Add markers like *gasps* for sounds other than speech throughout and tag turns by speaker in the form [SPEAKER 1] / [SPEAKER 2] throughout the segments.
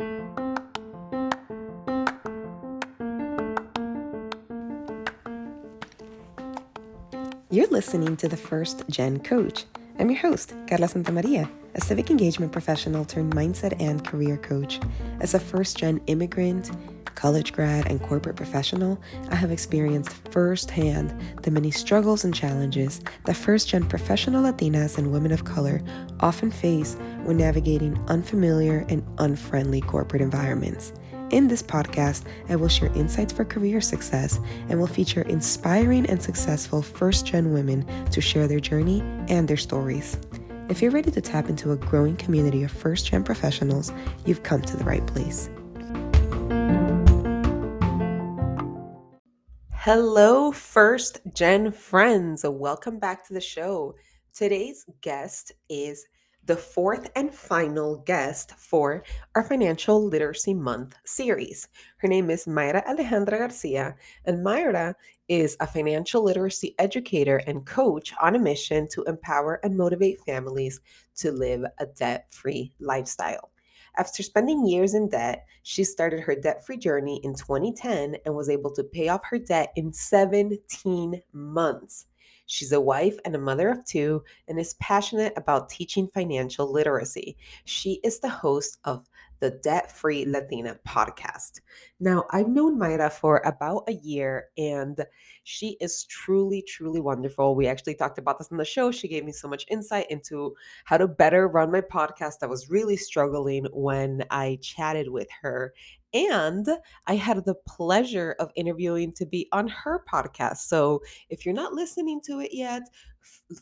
[SPEAKER 1] You're listening to the First Gen Coach. I'm your host, Carla Santamaria, a civic engagement professional turned mindset and career coach. As a first gen immigrant, college grad, and corporate professional, I have experienced firsthand the many struggles and challenges that first gen professional Latinas and women of color often face when navigating unfamiliar and unfriendly corporate environments. In this podcast, I will share insights for career success and will feature inspiring and successful first gen women to share their journey and their stories. If you're ready to tap into a growing community of first gen professionals, you've come to the right place. Hello, first gen friends. Welcome back to the show. Today's guest is the fourth and final guest for our Financial Literacy Month series. Her name is Mayra Alejandra Garcia, and Mayra is a financial literacy educator and coach on a mission to empower and motivate families to live a debt free lifestyle. After spending years in debt, she started her debt free journey in 2010 and was able to pay off her debt in 17 months. She's a wife and a mother of two and is passionate about teaching financial literacy. She is the host of the Debt Free Latina podcast. Now, I've known Mayra for about a year and she is truly, truly wonderful. We actually talked about this on the show. She gave me so much insight into how to better run my podcast. I was really struggling when I chatted with her. And I had the pleasure of interviewing to be on her podcast. So if you're not listening to it yet,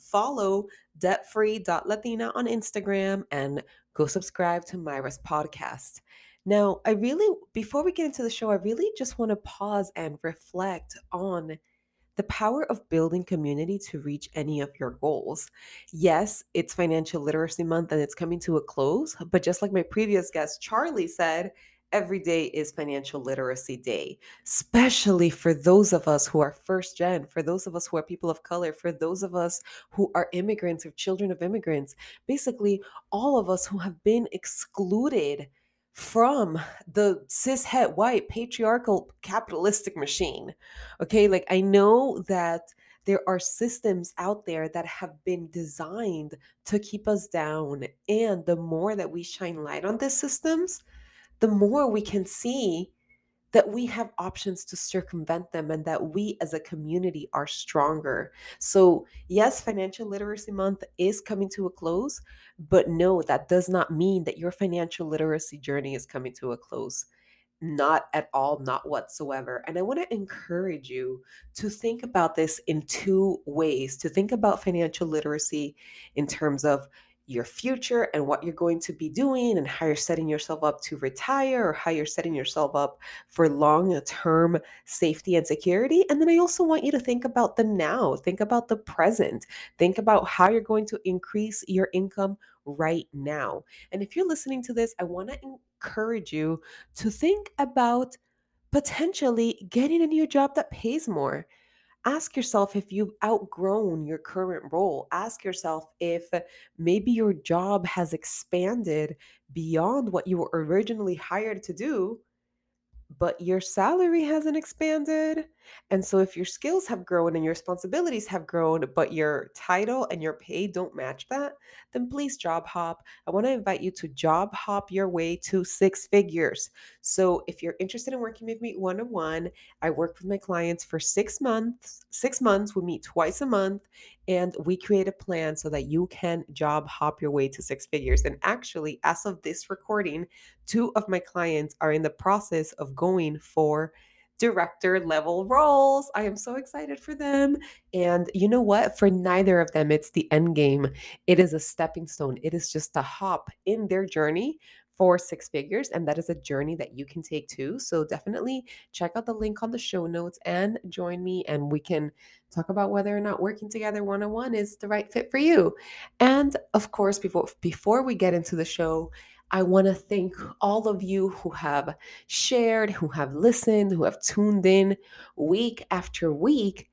[SPEAKER 1] follow debtfree.latina on Instagram and go subscribe to Mayra's podcast. Now, I really, before we get into the show, I really just want to pause and reflect on the power of building community to reach any of your goals. Yes, it's financial literacy month and it's coming to a close, but just like my previous guest, Charlie said, every day is financial literacy day, especially for those of us who are first gen, for those of us who are people of color, for those of us who are immigrants or children of immigrants, basically all of us who have been excluded from the cis het white patriarchal capitalistic machine. Okay, like I know that there are systems out there that have been designed to keep us down. And the more that we shine light on these systems, the more we can see that we have options to circumvent them and that we as a community are stronger. So, yes, Financial Literacy Month is coming to a close, but no, that does not mean that your financial literacy journey is coming to a close. Not at all, not whatsoever. And I want to encourage you to think about this in two ways to think about financial literacy in terms of your future and what you're going to be doing and how you're setting yourself up to retire or how you're setting yourself up for long term safety and security. And then I also want you to think about the now, think about the present, think about how you're going to increase your income right now. And if you're listening to this, I want to encourage you to think about potentially getting a new job that pays more ask yourself if you've outgrown your current role. Ask yourself if maybe your job has expanded beyond what you were originally hired to do but your salary hasn't expanded. And so, if your skills have grown and your responsibilities have grown, but your title and your pay don't match that, then please job hop. I want to invite you to job hop your way to six figures. So, if you're interested in working with me one on one, I work with my clients for six months. Six months, we meet twice a month, and we create a plan so that you can job hop your way to six figures. And actually, as of this recording, two of my clients are in the process of going for director level roles. I am so excited for them. And you know what? For neither of them, it's the end game. It is a stepping stone, it is just a hop in their journey for six figures. And that is a journey that you can take too. So definitely check out the link on the show notes and join me, and we can talk about whether or not working together one on one is the right fit for you. And of course, before before we get into the show, I want to thank all of you who have shared, who have listened, who have tuned in week after week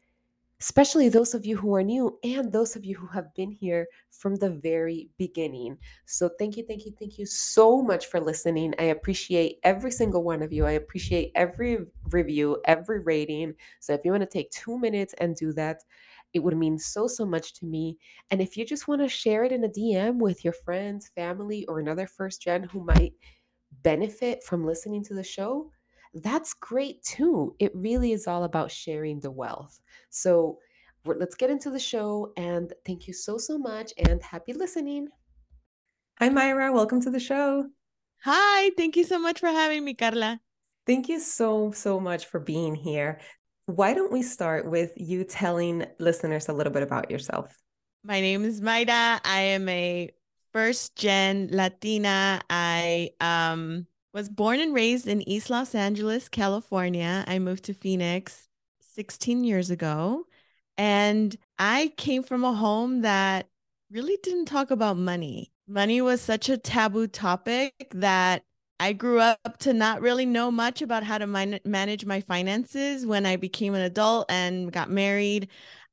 [SPEAKER 1] especially those of you who are new and those of you who have been here from the very beginning. So, thank you, thank you, thank you so much for listening. I appreciate every single one of you. I appreciate every review, every rating. So, if you want to take two minutes and do that, it would mean so, so much to me. And if you just want to share it in a DM with your friends, family, or another first gen who might benefit from listening to the show, that's great too. It really is all about sharing the wealth. So let's get into the show. And thank you so, so much. And happy listening. Hi, Mayra. Welcome to the show.
[SPEAKER 2] Hi. Thank you so much for having me, Carla.
[SPEAKER 1] Thank you so, so much for being here. Why don't we start with you telling listeners a little bit about yourself?
[SPEAKER 2] My name is Mayra. I am a first gen Latina. I um was born and raised in East Los Angeles, California. I moved to Phoenix 16 years ago. And I came from a home that really didn't talk about money. Money was such a taboo topic that I grew up to not really know much about how to man- manage my finances. When I became an adult and got married,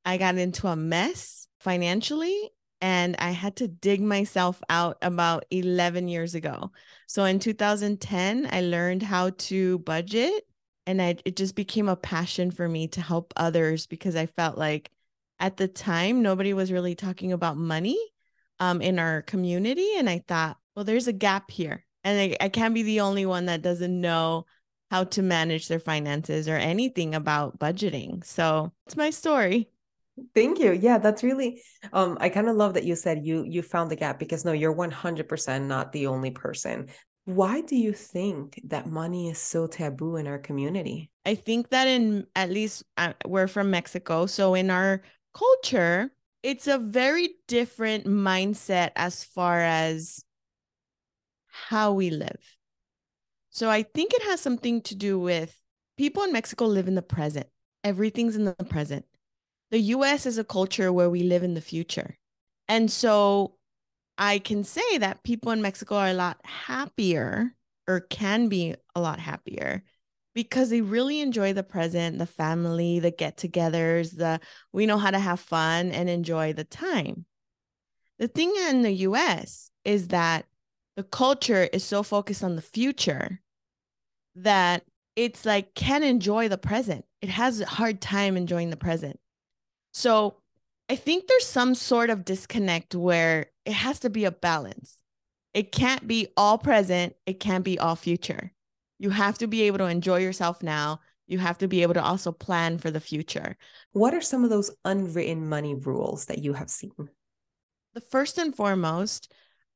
[SPEAKER 2] I got into a mess financially and I had to dig myself out about 11 years ago. So in 2010, I learned how to budget and I, it just became a passion for me to help others because I felt like at the time nobody was really talking about money um, in our community and I thought, well, there's a gap here and I, I can't be the only one that doesn't know how to manage their finances or anything about budgeting. So it's my story.
[SPEAKER 1] Thank you. Yeah, that's really um I kind of love that you said you you found the gap because no, you're 100% not the only person. Why do you think that money is so taboo in our community?
[SPEAKER 2] I think that in at least uh, we're from Mexico, so in our culture, it's a very different mindset as far as how we live. So I think it has something to do with people in Mexico live in the present. Everything's in the present the US is a culture where we live in the future. And so I can say that people in Mexico are a lot happier or can be a lot happier because they really enjoy the present, the family, the get togethers, the we know how to have fun and enjoy the time. The thing in the US is that the culture is so focused on the future that it's like can enjoy the present. It has a hard time enjoying the present. So I think there's some sort of disconnect where it has to be a balance. It can't be all present, it can't be all future. You have to be able to enjoy yourself now. You have to be able to also plan for the future.
[SPEAKER 1] What are some of those unwritten money rules that you have seen?
[SPEAKER 2] The first and foremost,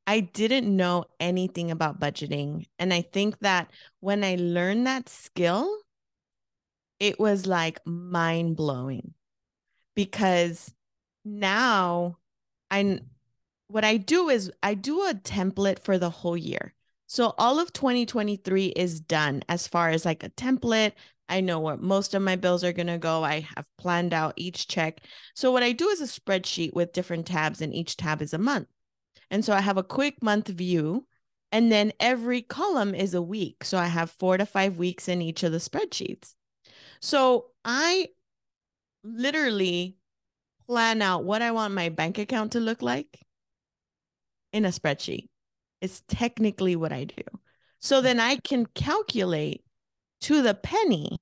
[SPEAKER 2] I didn't know anything about budgeting. And I think that when I learned that skill, it was like mind blowing because now I what I do is I do a template for the whole year. So all of 2023 is done as far as like a template. I know where most of my bills are going to go. I have planned out each check. So what I do is a spreadsheet with different tabs and each tab is a month. And so I have a quick month view and then every column is a week. So I have 4 to 5 weeks in each of the spreadsheets. So I literally plan out what I want my bank account to look like in a spreadsheet. It's technically what I do. So then I can calculate to the penny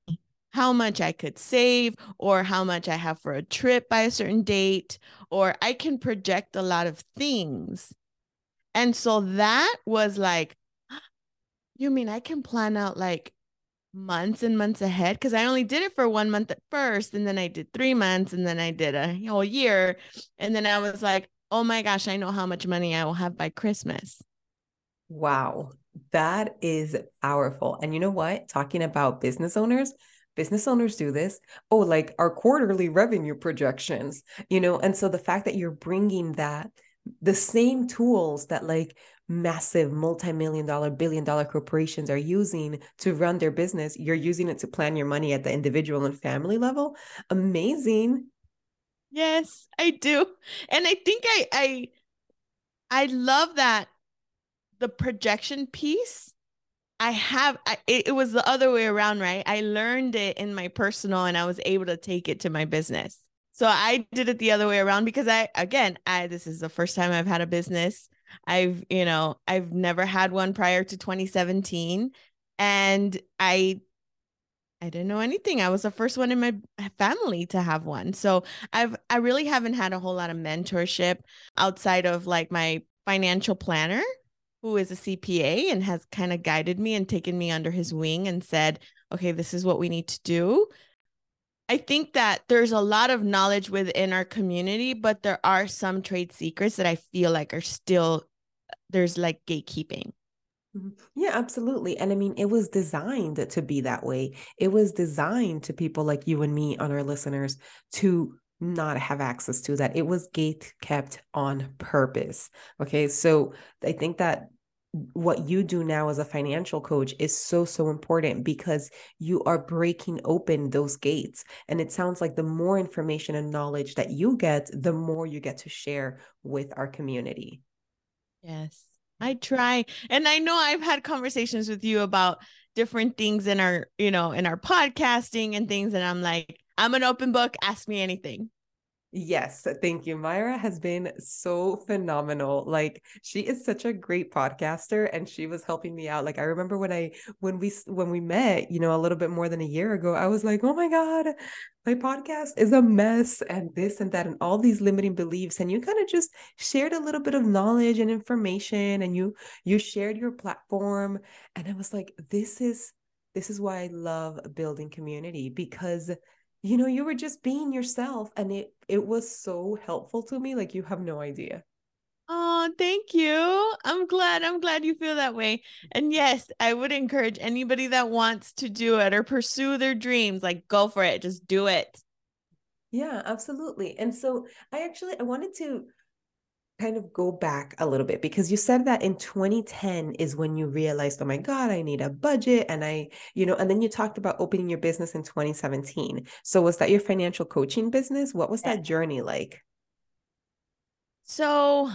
[SPEAKER 2] how much I could save or how much I have for a trip by a certain date, or I can project a lot of things. And so that was like, *gasps* you mean I can plan out like months and months ahead because I only did it for one month at first, and then I did three months, and then I did a whole year. And then I was like, oh my gosh, I know how much money I will have by Christmas.
[SPEAKER 1] Wow, that is powerful. And you know what? Talking about business owners, business owners do this. Oh, like our quarterly revenue projections, you know? And so the fact that you're bringing that, the same tools that like massive multi-million dollar billion dollar corporations are using to run their business you're using it to plan your money at the individual and family level? Amazing.
[SPEAKER 2] Yes i do. And i think i i i love that the projection piece i have I, it, it was the other way around right? I learned it in my personal and i was able to take it to my business So I did it the other way around because I again, I this is the first time I've had a business. I've, you know, I've never had one prior to 2017 and I I didn't know anything. I was the first one in my family to have one. So I've I really haven't had a whole lot of mentorship outside of like my financial planner who is a CPA and has kind of guided me and taken me under his wing and said, "Okay, this is what we need to do." I think that there's a lot of knowledge within our community, but there are some trade secrets that I feel like are still there's like gatekeeping.
[SPEAKER 1] Mm-hmm. Yeah, absolutely. And I mean, it was designed to be that way. It was designed to people like you and me, on our listeners, to not have access to that. It was gate kept on purpose. Okay. So I think that what you do now as a financial coach is so so important because you are breaking open those gates and it sounds like the more information and knowledge that you get the more you get to share with our community
[SPEAKER 2] yes I try. And I know I've had conversations with you about different things in our, you know, in our podcasting and things. And I'm like, I'm an open book. Ask me anything.
[SPEAKER 1] Yes, thank you. Mayra has been so phenomenal. Like she is such a great podcaster and she was helping me out. Like I remember when I when we when we met, you know, a little bit more than a year ago, I was like, "Oh my god, my podcast is a mess and this and that and all these limiting beliefs." And you kind of just shared a little bit of knowledge and information and you you shared your platform and I was like, "This is this is why I love building community because you know you were just being yourself and it it was so helpful to me like you have no idea
[SPEAKER 2] Oh, thank you. I'm glad. I'm glad you feel that way. And yes, I would encourage anybody that wants to do it or pursue their dreams, like go for it. Just do it.
[SPEAKER 1] Yeah, absolutely. And so I actually I wanted to kind of go back a little bit because you said that in 2010 is when you realized, oh my God, I need a budget. And I, you know, and then you talked about opening your business in 2017. So was that your financial coaching business? What was that journey like?
[SPEAKER 2] So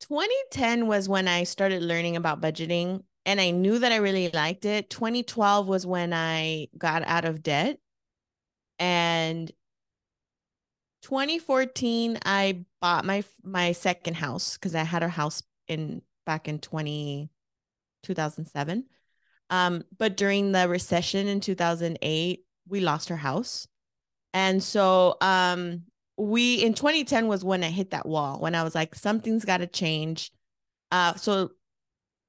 [SPEAKER 2] 2010 was when I started learning about budgeting and I knew that I really liked it. 2012 was when I got out of debt. And 2014 i bought my my second house because i had a house in back in 20 2007 um but during the recession in 2008 we lost our house. And so um we in 2010 was when i hit that wall when i was like something's got to change. Uh so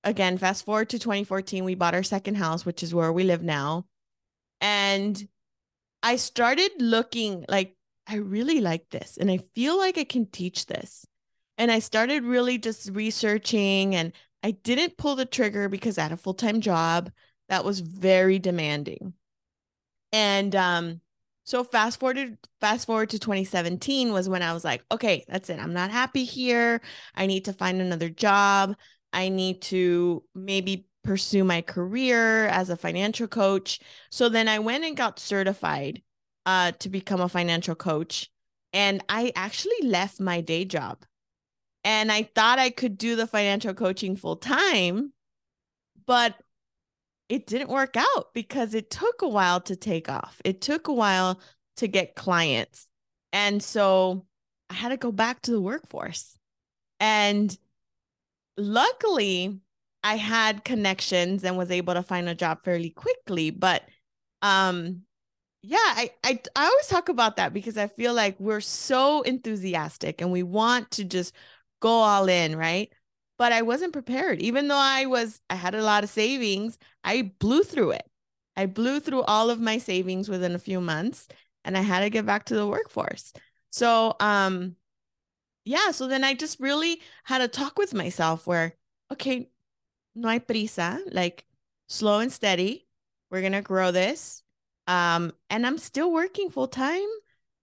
[SPEAKER 2] again fast forward to 2014 we bought our second house which is where we live now. And i started looking like I really like this and I feel like I can teach this. And I started really just researching and I didn't pull the trigger because I had a full time job that was very demanding. And um, so fast forward fast forward to 2017 was when I was like, okay, that's it. I'm not happy here. I need to find another job. I need to maybe pursue my career as a financial coach. So then I went and got certified uh, to become a financial coach. And I actually left my day job. And I thought I could do the financial coaching full time, but it didn't work out because it took a while to take off. It took a while to get clients. And so I had to go back to the workforce. And luckily, I had connections and was able to find a job fairly quickly. But um, yeah, I, I I always talk about that because I feel like we're so enthusiastic and we want to just go all in, right? But I wasn't prepared. Even though I was I had a lot of savings, I blew through it. I blew through all of my savings within a few months and I had to get back to the workforce. So, um yeah, so then I just really had a talk with myself where okay, no hay prisa, like slow and steady. We're to grow this um, and I'm still working full time.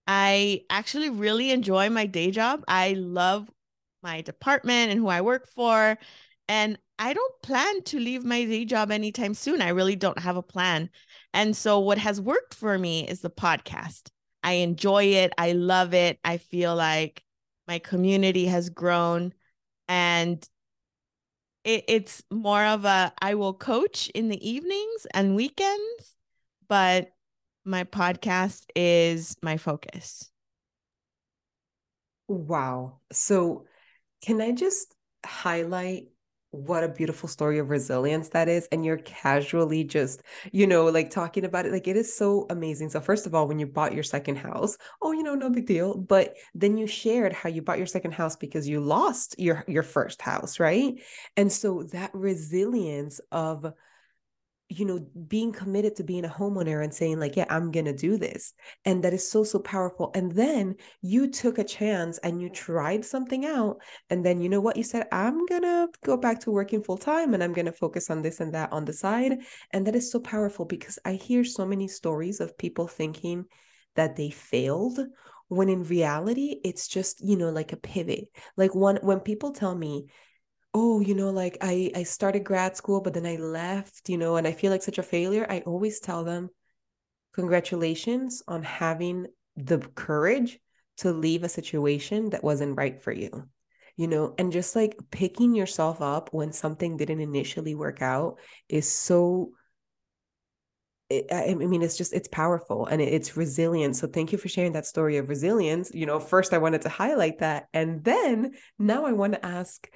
[SPEAKER 2] I actually really enjoy my day job. I love my department and who I work for. And I don't plan to leave my day job anytime soon. I really don't have a plan. And so, what has worked for me is the podcast. I enjoy it. I love it. I feel like my community has grown and it, it's more of a I will coach in the evenings and weekends but my podcast is my focus.
[SPEAKER 1] Wow. So, can I just highlight what a beautiful story of resilience that is? And you're casually just, you know, like talking about it. Like it is so amazing. So, first of all, when you bought your second house, oh, you know, no big deal. But then you shared how you bought your second house because you lost your your first house, right? And so that resilience of you know, being committed to being a homeowner and saying, like, yeah, I'm to do this. And that is so, so powerful. And then you took a chance and you tried something out. And then, you know what? You said, I'm to go back to working full time and I'm to focus on this and that on the side. And that is so powerful because I hear so many stories of people thinking that they failed when in reality, it's just, you know, like a pivot. Like, one, when people tell me, oh you know like i i started grad school but then i left you know and i feel like such a failure i always tell them congratulations on having the courage to leave a situation that wasn't right for you you know and just like picking yourself up when something didn't initially work out is so I mean, it's just, it's powerful and it's resilient. So thank you for sharing that story of resilience. You know, first I wanted to highlight that. And then now I want to ask,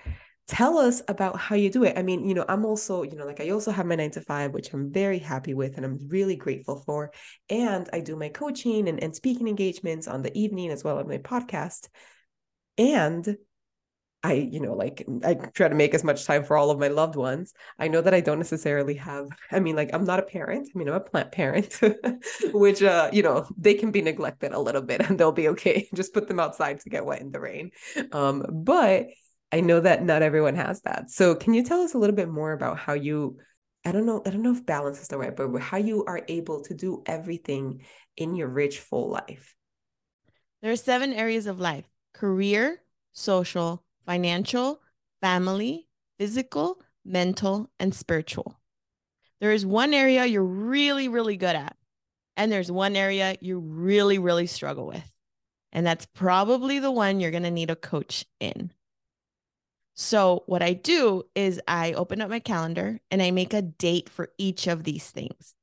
[SPEAKER 1] tell us about how you do it. I mean, you know, I'm also, you know, like I also have my nine to five, which I'm very happy with and I'm really grateful for. And I do my coaching and, and speaking engagements on the evening as well as my podcast. And I, you know, like I try to make as much time for all of my loved ones. I know that I don't necessarily have, I mean, like I'm not a parent. I mean, I'm a plant parent, *laughs* which, uh, you know, they can be neglected a little bit and they'll be okay. *laughs* Just put them outside to get wet in the rain. Um, but I know that not everyone has that. So can you tell us a little bit more about how you I don't know, I don't know if balance is the right word, but how you are able to do everything in your rich full life?
[SPEAKER 2] There are seven areas of life: career, social, financial, family, physical, mental, and spiritual. There is one area you're really, really good at, and there's one area you really, really struggle with. And that's probably the one you're going to need a coach in. So, what I do is I open up my calendar and I make a date for each of these things.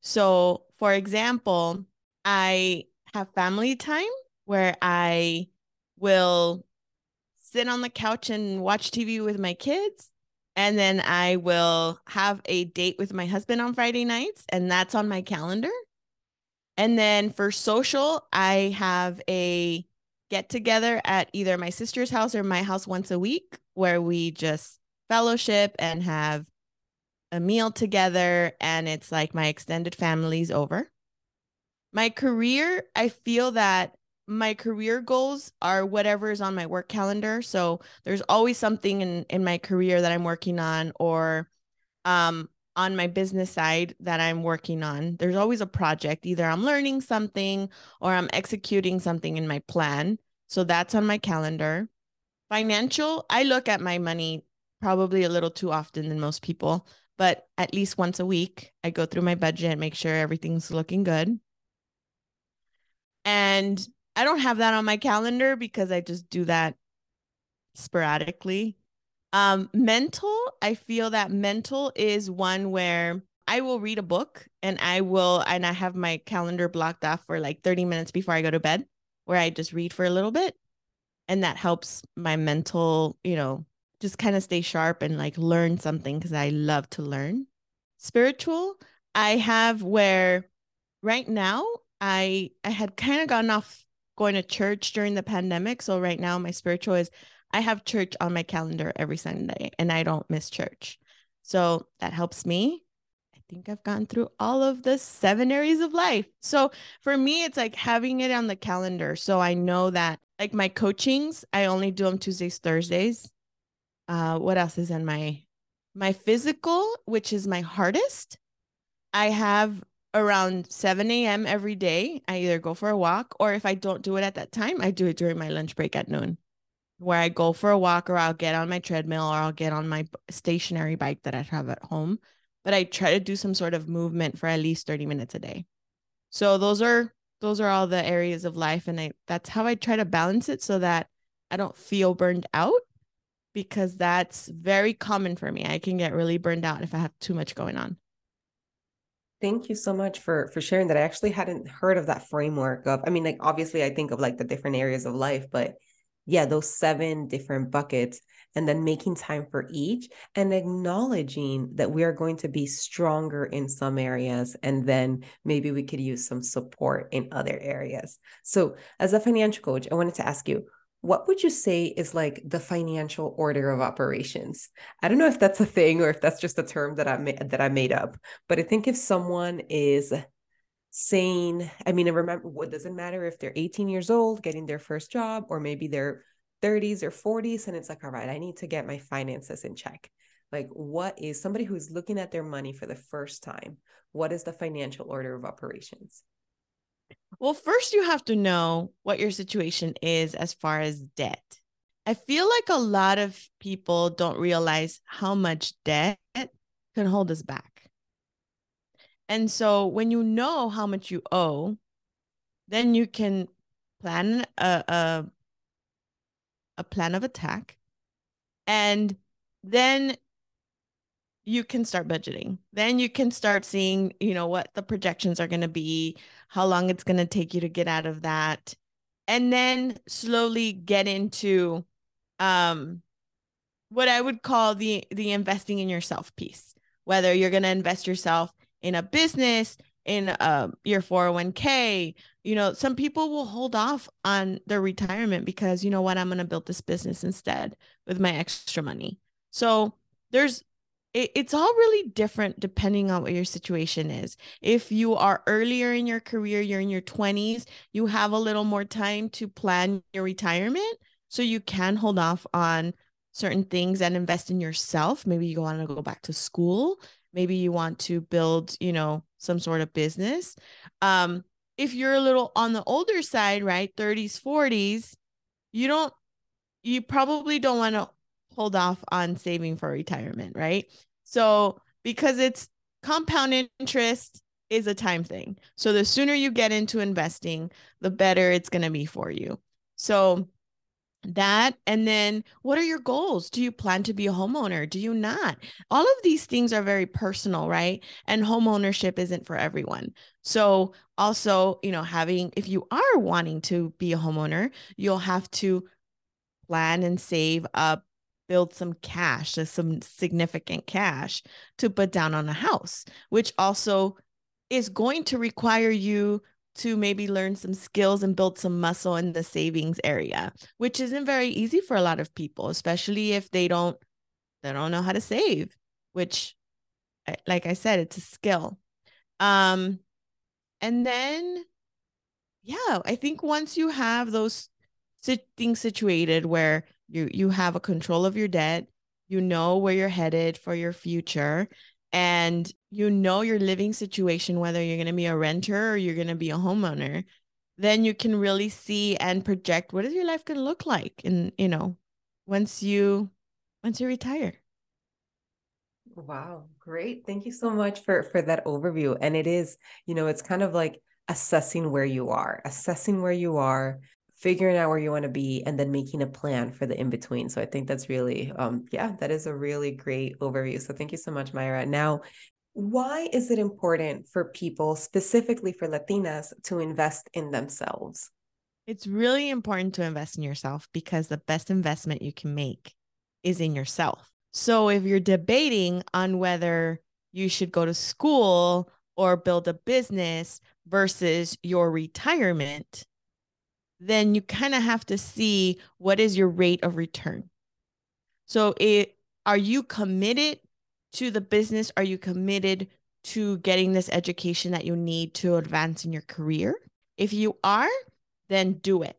[SPEAKER 2] So, for example, I have family time where I will sit on the couch and watch TV with my kids. And then I will have a date with my husband on Friday nights, and that's on my calendar. And then for social, I have a get together at either my sister's house or my house once a week where we just fellowship and have a meal together and it's like my extended family's over. My career, I feel that my career goals are whatever is on my work calendar. So there's always something in in my career that I'm working on or um on my business side that I'm working on. There's always a project. Either I'm learning something or I'm executing something in my plan. So that's on my calendar. Financial, I look at my money probably a little too often than most people, but at least once a week, I go through my budget make sure everything's looking good. And I don't have that on my calendar because I just do that sporadically. Um, mental, I feel that mental is one where I will read a book and I will, and I have my calendar blocked off for like 30 minutes before I go to bed, where I just read for a little bit. And that helps my mental, you know, just kind of stay sharp and like learn something because I love to learn. Spiritual, I have where right now I I had kind of gotten off going to church during the pandemic. So right now my spiritual is I have church on my calendar every Sunday and I don't miss church. So that helps me. I think I've gone through all of the seven areas of life. So for me, it's like having it on the calendar. So I know that like my coachings, I only do them Tuesdays, Thursdays. Uh, what else is in my my physical, which is my hardest? I have around 7 a.m. every day. I either go for a walk or if I don't do it at that time, I do it during my lunch break at noon where I go for a walk or I'll get on my treadmill or I'll get on my stationary bike that I have at home. But I try to do some sort of movement for at least 30 minutes a day. So those are those are all the areas of life and I that's how I try to balance it so that I don't feel burned out because that's very common for me. I can get really burned out if I have too much going on.
[SPEAKER 1] Thank you so much for for sharing that. I actually hadn't heard of that framework of I mean like obviously I think of like the different areas of life, but yeah, those seven different buckets and then making time for each and acknowledging that we are going to be stronger in some areas and then maybe we could use some support in other areas. So, as a financial coach, I wanted to ask you, what would you say is like the financial order of operations? I don't know if that's a thing or if that's just a term that I made that I made up, but I think if someone is saying, I mean, remember what doesn't matter if they're 18 years old getting their first job or maybe they're 30s or 40s and it's like, all right, I need to get my finances in check. Like, what is somebody who's looking at their money for the first time? What is the financial order of operations?
[SPEAKER 2] Well, first, you have to know what your situation is as far as debt. I feel like a lot of people don't realize how much debt can hold us back. And so, when you know how much you owe, then you can plan a, a, a plan of attack. And then you can start budgeting. Then you can start seeing, you know, what the projections are going to be, how long it's going to take you to get out of that. And then slowly get into um what I would call the the investing in yourself piece. Whether you're going to invest yourself in a business, in uh, your 401k, you know, some people will hold off on their retirement because you know what, I'm going to build this business instead with my extra money. So there's it, it's all really different depending on what your situation is. If you are earlier in your career, you're in your 20s, you have a little more time to plan your retirement. So you can hold off on certain things and invest in yourself. Maybe you want to go back to school. Maybe you want to build, you know, some sort of business. Um, if you're a little on the older side, right, 30s, 40s, you don't, you probably don't want to hold off on saving for retirement, right? So because it's compound interest is a time thing. So the sooner you get into investing, the better it's going to be for you. So that and then what are your goals? Do you plan to be a homeowner? Do you not? All of these things are very personal right? And homeownership isn't for everyone. So also you know having if you are wanting to be a homeowner you'll have to plan and save up build some cash, some significant cash to put down on a house, which also is going to require you to maybe learn some skills and build some muscle in the savings area, which isn't very easy for a lot of people, especially if they don't they don't know how to save, which like I said, it's a skill. Um and then yeah, I think once you have those things situated where you you have a control of your debt you know where you're headed for your future and you know your living situation whether you're going to be a renter or you're going to be a homeowner then you can really see and project what is your life going to look like and you know once you once you retire.
[SPEAKER 1] Wow great. Thank you so much for for that overview. And it is you know it's kind of like assessing where you are assessing where you are figuring out where you want to be and then making a plan for the in between. So I think that's really, um, yeah, that is a really great overview. So thank you so much, Mayra. Now, why is it important for people, specifically for Latinas, to invest in themselves?
[SPEAKER 2] It's really important to invest in yourself because the best investment you can make is in yourself. So if you're debating on whether you should go to school or build a business versus your retirement, then you kind of have to see what is your rate of return. So it are you committed to the business? Are you committed to getting this education that you need to advance in your career? If you are, then do it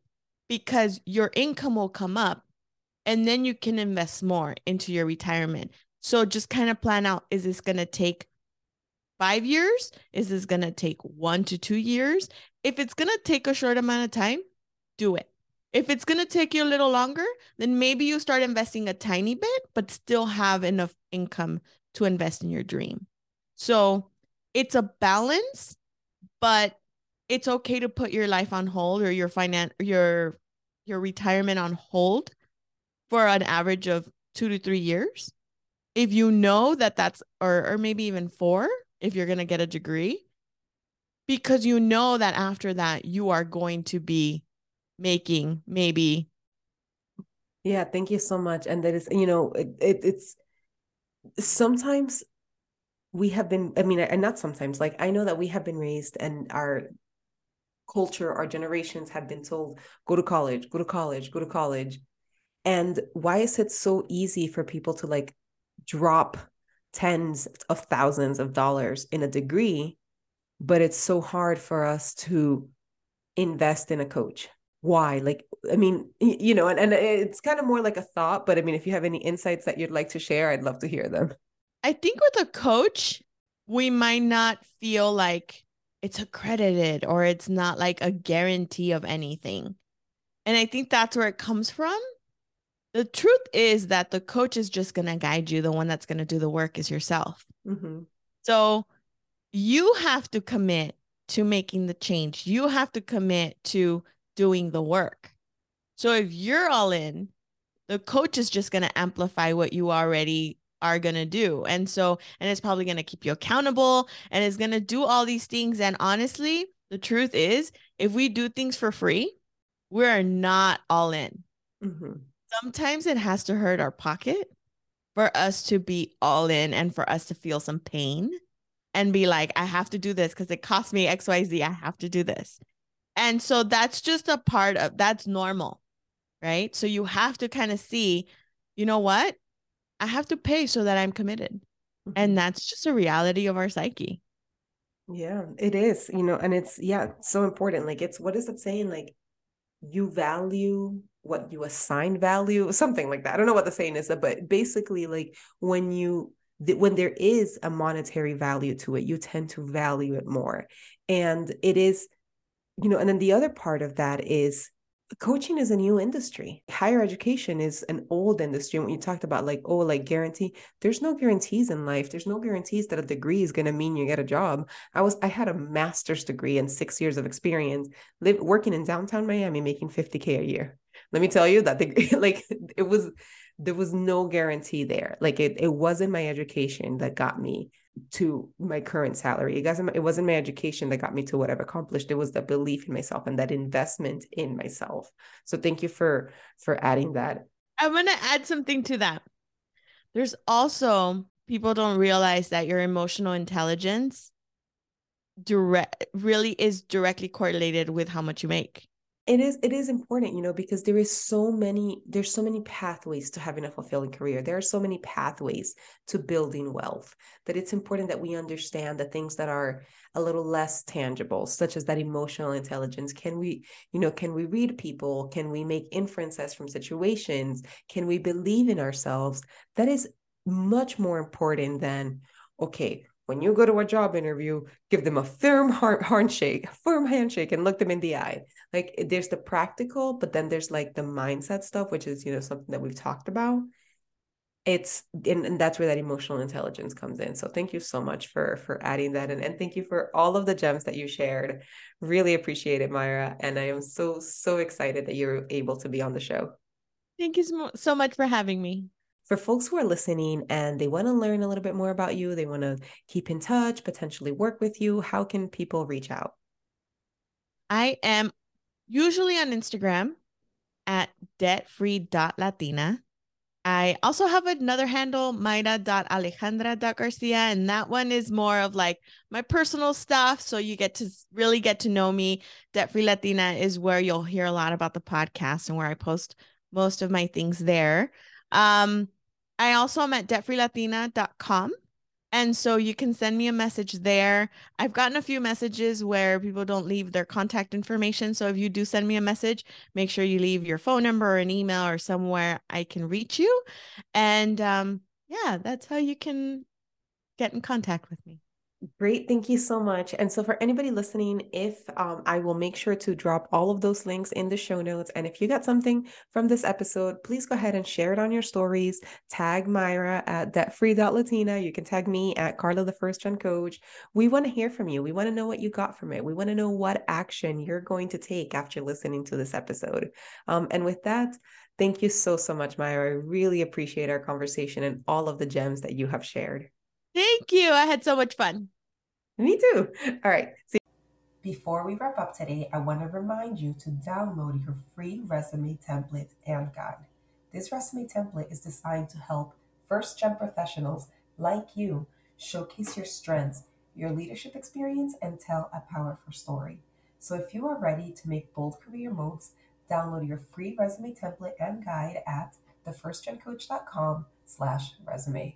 [SPEAKER 2] because your income will come up and then you can invest more into your retirement. So just kind of plan out is this going to take five years? Is this going to take one to two years? If it's going to take a short amount of time, do it. If it's going to take you a little longer, then maybe you start investing a tiny bit, but still have enough income to invest in your dream. So it's a balance, but it's okay to put your life on hold or your finance your your retirement on hold for an average of 2 to 3 years. If you know that that's or or maybe even 4, if you're going to get a degree because you know that after that you are going to be making maybe
[SPEAKER 1] yeah thank you so much. And that is you know it, it, it's sometimes we have been i mean and not sometimes like i know that we have been raised and our culture our generations have been told go to college go to college go to college. And why is it so easy for people to like drop tens of thousands of dollars in a degree but it's so hard for us to invest in a coach why like i mean you know and, and it's kind of more like a thought but i mean if you have any insights that you'd like to share i'd love to hear them.
[SPEAKER 2] I think with a coach we might not feel like it's accredited or it's not like a guarantee of anything. And i think that's where it comes from. The truth is that the coach is just going to guide you. The one that's going to do the work is yourself. Mm-hmm. so you have to commit to making the change. You have to commit to doing the work. So if you're all in, the coach is just going to amplify what you already are going to do. And so, and it's probably going to keep you accountable and it's going to do all these things. And honestly, the truth is, if we do things for free, we're not all in. Mm-hmm. Sometimes it has to hurt our pocket for us to be all in and for us to feel some pain and be like, I have to do this because it costs me XYZ. I have to do this. And so that's just a part of that's normal, right? So you have to kind of see, you know what? I have to pay so that I'm committed. Mm-hmm. And that's just a reality of our psyche.
[SPEAKER 1] Yeah, it is, you know, and it's, yeah, so important. Like, it's what is it saying? Like, you value what you assign value, something like that. I don't know what the saying is, but basically, like, when you, when there is a monetary value to it, you tend to value it more. And it is you know, and then the other part of that is coaching is a new industry. Higher education is an old industry. And when you talked about like, oh, like guarantee, there's no guarantees in life. There's no guarantees that a degree is going to mean you get a job. I was, I had a master's degree and six years of experience live, working in downtown Miami, making 50K a year. Let me tell you that the, *laughs* like it was, there was no guarantee there. Like it, it wasn't my education that got me to my current salary. It wasn't it wasn't my education that got me to what I've accomplished. It was the belief in myself and that investment in myself. So thank you for for adding that.
[SPEAKER 2] I want to add something to that. There's also people don't realize that your emotional intelligence direct really is directly correlated with how much you make
[SPEAKER 1] it is it is important you know because there is so many there's so many pathways to having a fulfilling career. There are so many pathways to building wealth that it's important that we understand the things that are a little less tangible such as that emotional intelligence. Can we you know can we read people? Can we make inferences from situations? Can we believe in ourselves? That is much more important than okay when you go to a job interview, give them a firm handshake, firm handshake, and look them in the eye. Like there's the practical, but then there's like the mindset stuff, which is you know something that we've talked about. It's and, and that's where that emotional intelligence comes in. So thank you so much for for adding that, and and thank you for all of the gems that you shared. Really appreciate it, Mayra, and I am so so excited that you're able to be on the show.
[SPEAKER 2] Thank you so much for having me
[SPEAKER 1] for folks who are listening and they want to learn a little bit more about you, they want to keep in touch, potentially work with you, how can people reach out?
[SPEAKER 2] I am usually on Instagram at debtfree.latina. I also have another handle, mayra.alejandra.garcia, and that one is more of like my personal stuff. So you get to really get to know me. Debt Free Latina is where you'll hear a lot about the podcast and where I post most of my things there. Um, I also am at debtfreelatina.com. And so you can send me a message there. I've gotten a few messages where people don't leave their contact information. So if you do send me a message, make sure you leave your phone number or an email or somewhere I can reach you. And um, yeah, that's how you can get in contact with me.
[SPEAKER 1] Great. Thank you so much. And so, for anybody listening, if um, I will make sure to drop all of those links in the show notes. And if you got something from this episode, please go ahead and share it on your stories. Tag Mayra at debtfree.latina. You can tag me at Carla, the first gen coach. We want to hear from you. We want to know what you got from it. We want to know what action you're going to take after listening to this episode. Um, and with that, thank you so, so much, Mayra. I really appreciate our conversation and all of the gems that you have shared.
[SPEAKER 2] Thank you. I had so much fun.
[SPEAKER 1] Me too. All right. See- Before we wrap up today, I want to remind you to download your free resume template and guide. This resume template is designed to help first gen professionals like you showcase your strengths, your leadership experience, and tell a powerful story. So if you are ready to make bold career moves, download your free resume template and guide at thefirstgencoach.com slash resume.